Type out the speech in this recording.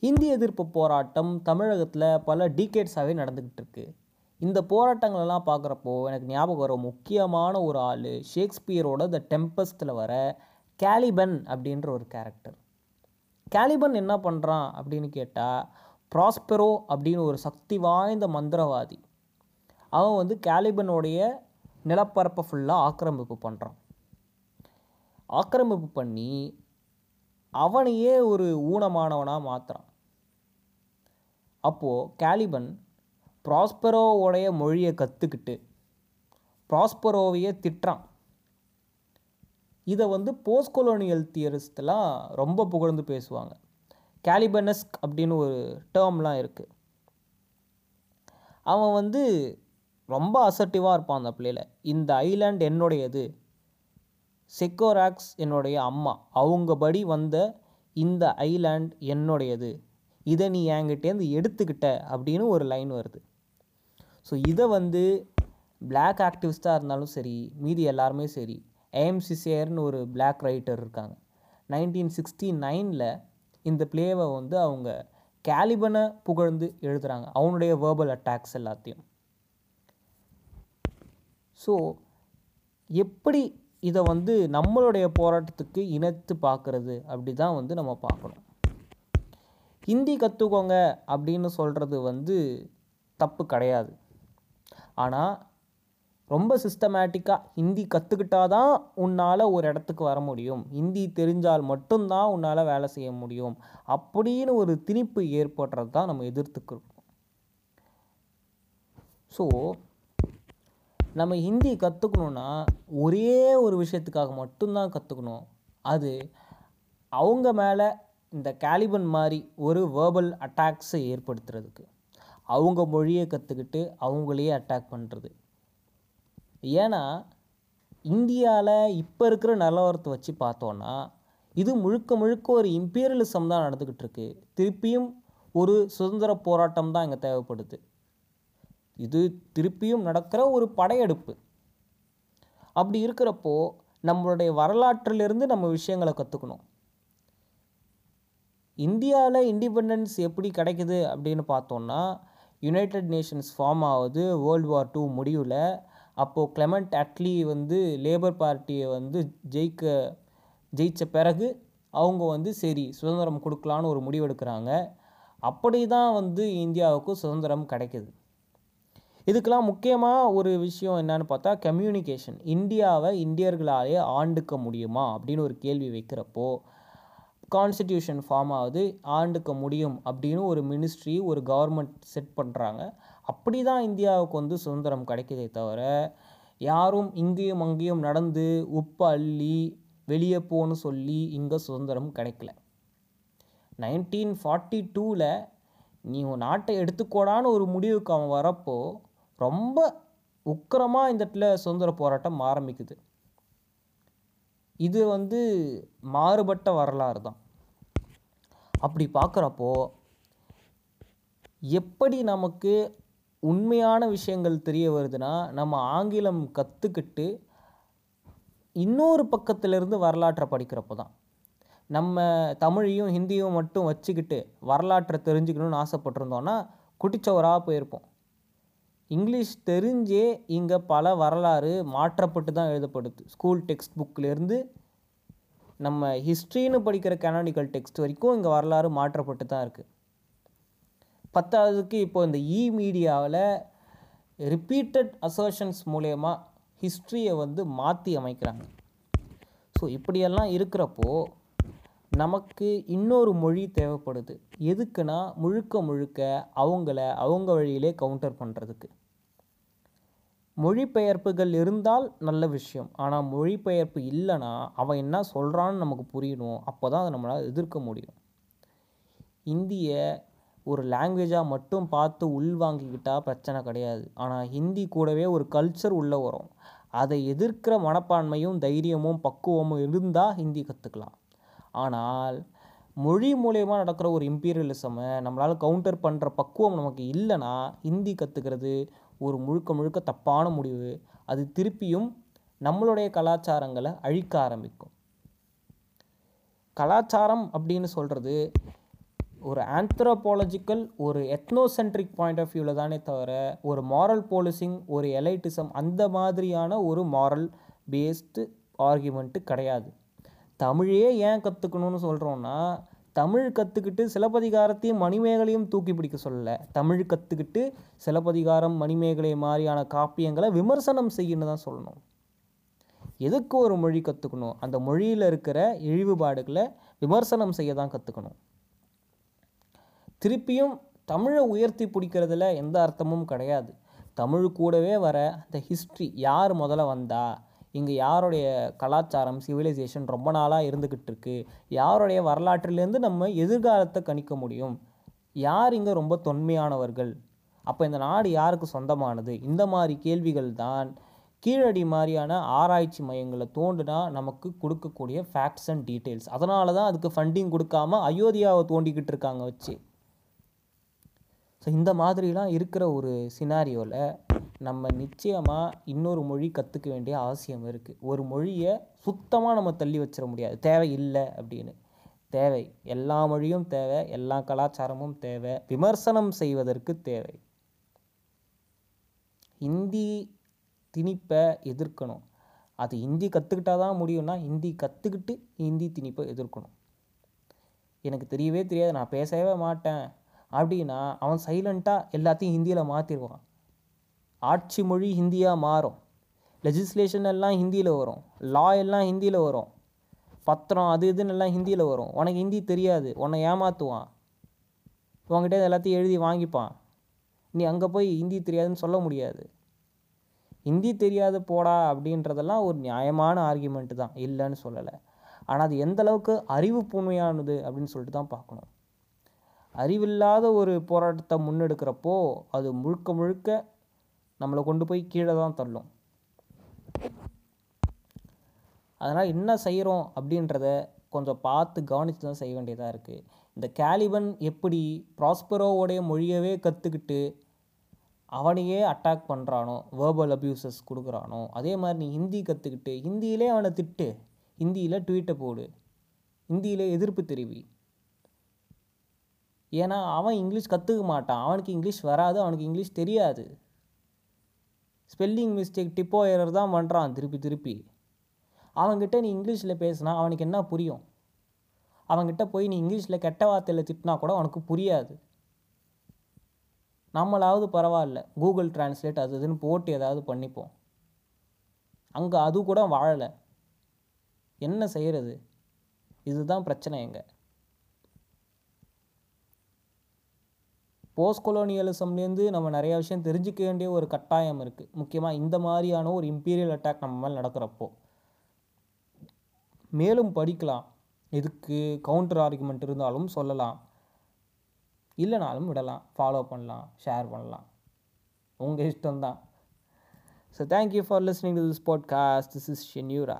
இந்தி எதிர்ப்பு போராட்டம் தமிழகத்தில் பல டீகேட்ஸாகவே நடந்துக்கிட்டு இருக்கு இந்த போராட்டங்களெல்லாம் பார்க்குறப்போ எனக்கு ஞாபகம் வர முக்கியமான ஒரு ஆள் ஷேக்ஸ்பியரோட த டெம்பஸ்டில் வர கேலிபன் அப்படின்ற ஒரு கேரக்டர் கேலிபன் என்ன பண்ணுறான் அப்படின்னு கேட்டால் ப்ராஸ்பெரோ அப்படின்னு ஒரு சக்தி வாய்ந்த மந்திரவாதி. அவன் வந்து கேலிபனுடைய நிலப்பரப்பை ஃபுல்லாக ஆக்கிரமிப்பு பண்ணுறான் ஆக்கிரமிப்பு பண்ணி அவனையே ஒரு ஊனமானவனாக மாற்றுறான் அப்போது கேலிபன் ப்ராஸ்பரோவோடைய மொழியை கற்றுக்கிட்டு ப்ராஸ்பரோவையே திட்டுறான். இதை வந்து போஸ்ட் கொலோனியல் தியரிஸ்ட்லாம் ரொம்ப புகழ்ந்து பேசுவாங்க. கேலிபனஸ்க் அப்படின்னு ஒரு டேர்ம்லாம் இருக்குது அவன் வந்து ரொம்ப அசர்ட்டிவாக இருப்பான் அந்த பிள்ளையில. இந்த ஐலாண்ட் என்னுடையது? செக்கோராக்ஸ் என்னுடைய அம்மா. அவங்க படி வந்த இந்த ஐலாண்ட் என்னுடையது? இதை நீ என்கிட்டேருந்து எடுத்துக்கிட்ட அப்படின்னு ஒரு லைன் வருது. ஸோ இதை வந்து பிளாக் ஆக்டிவிஸ்டாக இருந்தாலும் சரி மீதி எல்லாருமே சரி ஏஎம்சி சேர்னு ஒரு பிளாக் ரைட்டர் இருக்காங்க. நைன்டீன் சிக்ஸ்டி நைனில் இந்த பிளேவை வந்து அவங்க கேலிபனை புகழ்ந்து எழுதுகிறாங்க அவனுடைய வேர்பல் அட்டாக்ஸ் எல்லாத்தையும். ஸோ எப்படி இதை வந்து நம்மளுடைய போராட்டத்துக்கு இணைத்து பார்க்குறது அப்படி தான் வந்து நம்ம பார்க்கணும் ஹிந்தி கற்றுக்கோங்க அப்படின்னு சொல்கிறது வந்து தப்பு கிடையாது. ஆனால் ரொம்ப சிஸ்டமேட்டிக்காக ஹிந்தி கற்றுக்கிட்டா தான் உன்னால் ஒரு இடத்துக்கு வர முடியும். ஹிந்தி தெரிஞ்சால் மட்டும்தான் உன்னால் வேலை செய்ய முடியும். அப்படின்னு ஒரு திணிப்பு ஏற்படுறது தான் நம்ம எதிர்த்துக்கிறோம். ஸோ நம்ம ஹிந்தி கற்றுக்கணுன்னா ஒரே ஒரு விஷயத்துக்காக மட்டும்தான் கற்றுக்கணும் அது அவங்க மேலே இந்த கேலிபன் மாதிரி ஒரு வேர்பல் அட்டாக்ஸை ஏற்படுத்துறதுக்கு. அவங்க மொழியை கற்றுக்கிட்டு அவங்களையே அட்டாக் பண்ணுறது ஏன்னா இந்தியாவில் இப்போ இருக்கிற நிலவரத்தை வச்சு பார்த்தோன்னா இது முழுக்க முழுக்க ஒரு இம்பீரியலிசம் தான் நடந்துக்கிட்டு இருக்கு. திருப்பியும் ஒரு சுதந்திர போராட்டம் தான் இங்கே தேவைப்படுது. இது திருப்பியும் நடக்கிற ஒரு படையெடுப்பு. அப்படி இருக்கிறப்போ நம்மளுடைய வரலாற்றிலிருந்து நம்ம விஷயங்களை கற்றுக்கணும் இந்தியாவில் இண்டிபெண்டன்ஸ் எப்படி கிடைக்குது அப்படின்னு பார்த்தோன்னா யுனைடெட் நேஷன்ஸ் ஃபார்ம் ஆகுது வேர்ல்டு வார் டூ முடிவில். அப்போது கிளெமெண்ட் அட்லி வந்து லேபர் பார்ட்டியை வந்து ஜெயிக்க ஜெயித்த பிறகு அவங்க வந்து சரி சுதந்திரம் கொடுக்கலான்னு ஒரு முடிவெடுக்கிறாங்க அப்படி தான் வந்து இந்தியாவுக்கு சுதந்திரம் கிடைக்குது. இதுக்கெலாம் முக்கியமாக ஒரு விஷயம் என்னன்னு பார்த்தா கம்யூனிகேஷன் இந்தியாவை இந்தியர்களாலே ஆண்டுக்க முடியுமா அப்படின்னு ஒரு கேள்வி வைக்கிறப்போ கான்ஸ்டிடியூஷன் ஃபார்ம் ஆகுது ஆண்டுக்க முடியும் அப்படின்னு ஒரு மினிஸ்ட்ரி ஒரு கவர்மெண்ட் செட் பண்ணுறாங்க அப்படி தான் இந்தியாவுக்கு வந்து சுதந்திரம் கிடைக்குதே தவிர யாரும் இங்கேயும் அங்கேயும் நடந்து உப்பு அள்ளி வெளியே போன்னு சொல்லி இங்கே சுதந்திரம் கிடைக்கல. நைன்டீன் ஃபார்ட்டி டூவில் நீ உன் நாட்டை எடுத்துக்கோடான்னு ஒரு முடிவுக்கு அவன் வரப்போ ரொம்ப உக்கிரமாக இந்த இடத்துல சுதந்திர போராட்டம் ஆரம்பிக்குது. இது வந்து மாறுபட்ட வரலாறு தான். அப்படி பார்க்குறப்போ எப்படி நமக்கு உண்மையான விஷயங்கள் தெரிய வருதுன்னா நம்ம ஆங்கிலம் கற்றுக்கிட்டு இன்னொரு பக்கத்திலிருந்து வரலாற்றை படிக்கிறப்போ தான். நம்ம தமிழையும் ஹிந்தியும் மட்டும் வச்சுக்கிட்டு வரலாற்றை தெரிஞ்சுக்கணும்னு ஆசைப்பட்டிருந்தோன்னா குட்டிச்சவராக போயிருப்போம். இங்கிலீஷ் தெரிஞ்சே இங்கே பல வரலாறு மாற்றப்பட்டு தான் எழுதப்படுது. ஸ்கூல் டெக்ஸ்ட் புக்கிலேருந்து நம்ம ஹிஸ்ட்ரின்னு படிக்கிற கனானிக்கல் டெக்ஸ்ட் வரைக்கும் இங்கே வரலாறு மாற்றப்பட்டு தான் இருக்குது பத்தாவதுக்கு இப்போ இந்த இ மீடியாவில் ரிப்பீட்டட் அசர்ஷன்ஸ் மூலயமா ஹிஸ்ட்ரியை வந்து மாற்றி அமைக்கிறாங்க. ஸோ இப்படியெல்லாம் இருக்கிறப்போ நமக்கு இன்னொரு மொழி தேவைப்படுது. எதுக்குன்னா முழுக்க முழுக்க அவங்கள அவங்க வழியிலே கவுண்டர் பண்ணுறதுக்கு மொழிபெயர்ப்புகள் இருந்தால் நல்ல விஷயம். ஆனால் மொழிபெயர்ப்பு இல்லைன்னா அவன் என்ன சொல்கிறான்னு நமக்கு புரியணும். அப்போ தான் அதை நம்மளால் எதிர்க்க முடியும். இந்திய ஒரு லாங்குவேஜாக மட்டும் பார்த்து உள்வாங்கிக்கிட்டால் பிரச்சனை கிடையாது. ஆனால் ஹிந்தி கூடவே ஒரு கல்ச்சர் உள்ளே வரும். அதை எதிர்க்கிற மனப்பான்மையும் தைரியமும் பக்குவமும் இருந்தால் ஹிந்தி கற்றுக்கலாம் ஆனால் மொழி மூலயமா நடக்கிற ஒரு இம்பீரியலிசமை நம்மளால் கவுண்டர் பண்ணுற பக்குவம் நமக்கு இல்லைன்னா ஹிந்தி கற்றுக்கிறது ஒரு முழுக்க முழுக்க தப்பான முடிவு. அது திருப்பியும் நம்மளுடைய கலாச்சாரங்களை அழிக்க ஆரம்பிக்கும். கலாச்சாரம் அப்படின்னு சொல்கிறது ஒரு ஆந்த்ரோபாலஜிக்கல் ஒரு எத்னோசென்ட்ரிக் பாயிண்ட் ஆஃப் வியூவில் தானே தவிர ஒரு மாரல் போலிசிங் ஒரு எலைட்டிசம் அந்த மாதிரியான ஒரு மாரல் பேஸ்டு ஆர்கியூமெண்ட்டு கிடையாது. தமிழே ஏன் கற்றுக்கணும்னு சொல்கிறோன்னா தமிழ் கற்றுக்கிட்டு சிலப்பதிகாரத்தையும் மணிமேகலையும் தூக்கி பிடிக்க சொல்லலை. தமிழ் கற்றுக்கிட்டு சிலப்பதிகாரம் மணிமேகலை மாதிரியான காப்பியங்களை விமர்சனம் செய்யணும்னு தான் சொல்லணும். எதுக்கு ஒரு மொழி கற்றுக்கணும் அந்த மொழியில் இருக்கிற இழிவுபாடுகளை விமர்சனம் செய்ய தான் கற்றுக்கணும் திருப்பியும் தமிழை உயர்த்தி பிடிக்கிறதுல எந்த அர்த்தமும் கிடையாது. தமிழ் கூடவே வர அந்த ஹிஸ்ட்ரி யார் முதல்ல வந்தா? இங்கே யாருடைய கலாச்சாரம் சிவிலைசேஷன் ரொம்ப நாளாக இருந்துக்கிட்டு இருக்கு? யாருடைய வரலாற்றிலேருந்து நம்ம எதிர்காலத்தை கணிக்க முடியும்? யார் இங்கே ரொம்ப தொன்மையானவர்கள்? அப்போ இந்த நாடு யாருக்கு சொந்தமானது? இந்த மாதிரி கேள்விகள் தான் கீழடி மாதிரியான ஆராய்ச்சி மையங்களை தோண்டுனா நமக்கு கொடுக்கக்கூடிய ஃபேக்ட்ஸ் அண்ட் டீட்டெயில்ஸ் அதனால தான் அதுக்கு ஃபண்டிங் கொடுக்காம அயோத்தியாவை தோண்டிக்கிட்டு இருக்காங்க வச்சு. ஸோ இந்த மாதிரிலாம் இருக்கிற ஒரு சினாரியோவில் நம்ம நிச்சயமாக இன்னொரு மொழி கற்றுக்க வேண்டிய அவசியம் இருக்குது ஒரு மொழியை சுத்தமாக நம்ம தள்ளி வச்சிட முடியாது. தேவை இல்லை அப்படின்னு. தேவை. எல்லா மொழியும் தேவை. எல்லா கலாச்சாரமும் தேவை. விமர்சனம் செய்வதற்கு தேவை. ஹிந்தி திணிப்பை எதிர்க்கணும். அது ஹிந்தி கற்றுக்கிட்டா தான் முடியும்னா ஹிந்தி கற்றுக்கிட்டு ஹிந்தி திணிப்பை எதிர்க்கணும். எனக்கு தெரியவே தெரியாது. நான் பேசவே மாட்டேன். அப்படின்னா அவன் சைலண்ட்டாக எல்லாத்தையும் ஹிந்தியில் மாற்றிடுவான் ஆட்சி மொழி ஹிந்தியாக மாறும். லெஜிஸ்லேஷன் எல்லாம் ஹிந்தியில் வரும். லா எல்லாம் ஹிந்தியில் வரும். பத்திரம் அது இதுன்னு எல்லாம் ஹிந்தியில் வரும். உனக்கு ஹிந்தி தெரியாது. உன்னை ஏமாற்றுவான் உங்ககிட்ட எல்லாத்தையும் எழுதி வாங்கிப்பான். நீ அங்கே போய் ஹிந்தி தெரியாதுன்னு சொல்ல முடியாது. ஹிந்தி தெரியாது போடா அப்படின்றதெல்லாம் ஒரு நியாயமான ஆர்கியூமெண்ட்டு தான். இல்லைன்னு சொல்லலை. ஆனால் அது எந்த அளவுக்கு அறிவு பூர்மையானது அப்படின்னு சொல்லிட்டு தான் பார்க்கணும். அறிவில்லாத ஒரு போராட்டத்தை முன்னெடுக்கிறப்போ அது முழுக்க முழுக்க நம்மளை கொண்டு போய் கீழே தான் தள்ளும். அதனால் என்ன செய்கிறோம் அப்படின்றத கொஞ்சம் பார்த்து கவனித்து தான் செய்ய வேண்டியதாக இருக்குது. இந்த கேலிபன் எப்படி ப்ராஸ்பரோவோடைய மொழியவே கற்றுக்கிட்டு அவனையே அட்டாக் பண்ணுறானோ வேர்பல் அப்யூசஸ் கொடுக்குறானோ அதே மாதிரி நீ ஹிந்தி கற்றுக்கிட்டு ஹிந்தியிலே அவனை திட்டு ஹிந்தியில் ட்வீட்டை போடு ஹிந்தியில் எதிர்ப்பு தெரிவி. ஏன்னா அவன் இங்கிலீஷ் கற்றுக்க மாட்டான் அவனுக்கு இங்கிலீஷ் வராது அவனுக்கு இங்கிலீஷ் தெரியாது. ஸ்பெல்லிங் மிஸ்டேக் டிப்போ எரர் தான் பண்ணுறான் திருப்பி திருப்பி. அவன்கிட்ட நீ இங்கிலீஷில் பேசினா அவனுக்கு என்ன புரியும்? அவன்கிட்ட போய் நீ இங்கிலீஷில் கெட்ட வார்த்தையில் திட்டினா கூட அவனுக்கு புரியாது. நம்மளாவது பரவாயில்ல. கூகுள் டிரான்ஸ்லேட் அது இதுன்னு போட்டு ஏதாவது பண்ணிப்போம். அங்கே அது கூட வாழலை. என்ன செய்கிறது இதுதான் பிரச்சனை எங்கே போஸ்ட் கொலோனியலிசம்லேருந்து நம்ம நிறைய விஷயம் தெரிஞ்சுக்க வேண்டிய ஒரு கட்டாயம் இருக்குது முக்கியமாக இந்த மாதிரியான ஒரு இம்பீரியல் அட்டாக் நம்ம மேலே நடக்கிறப்போ. மேலும் படிக்கலாம். இதுக்கு கவுண்டர் ஆர்குமெண்ட் இருந்தாலும் சொல்லலாம். இல்லைனாலும் விடலாம். ஃபாலோ பண்ணலாம். ஷேர் பண்ணலாம். உங்கள் இஷ்டம்தான். So thank you for listening to this podcast this is ஷென்யூரா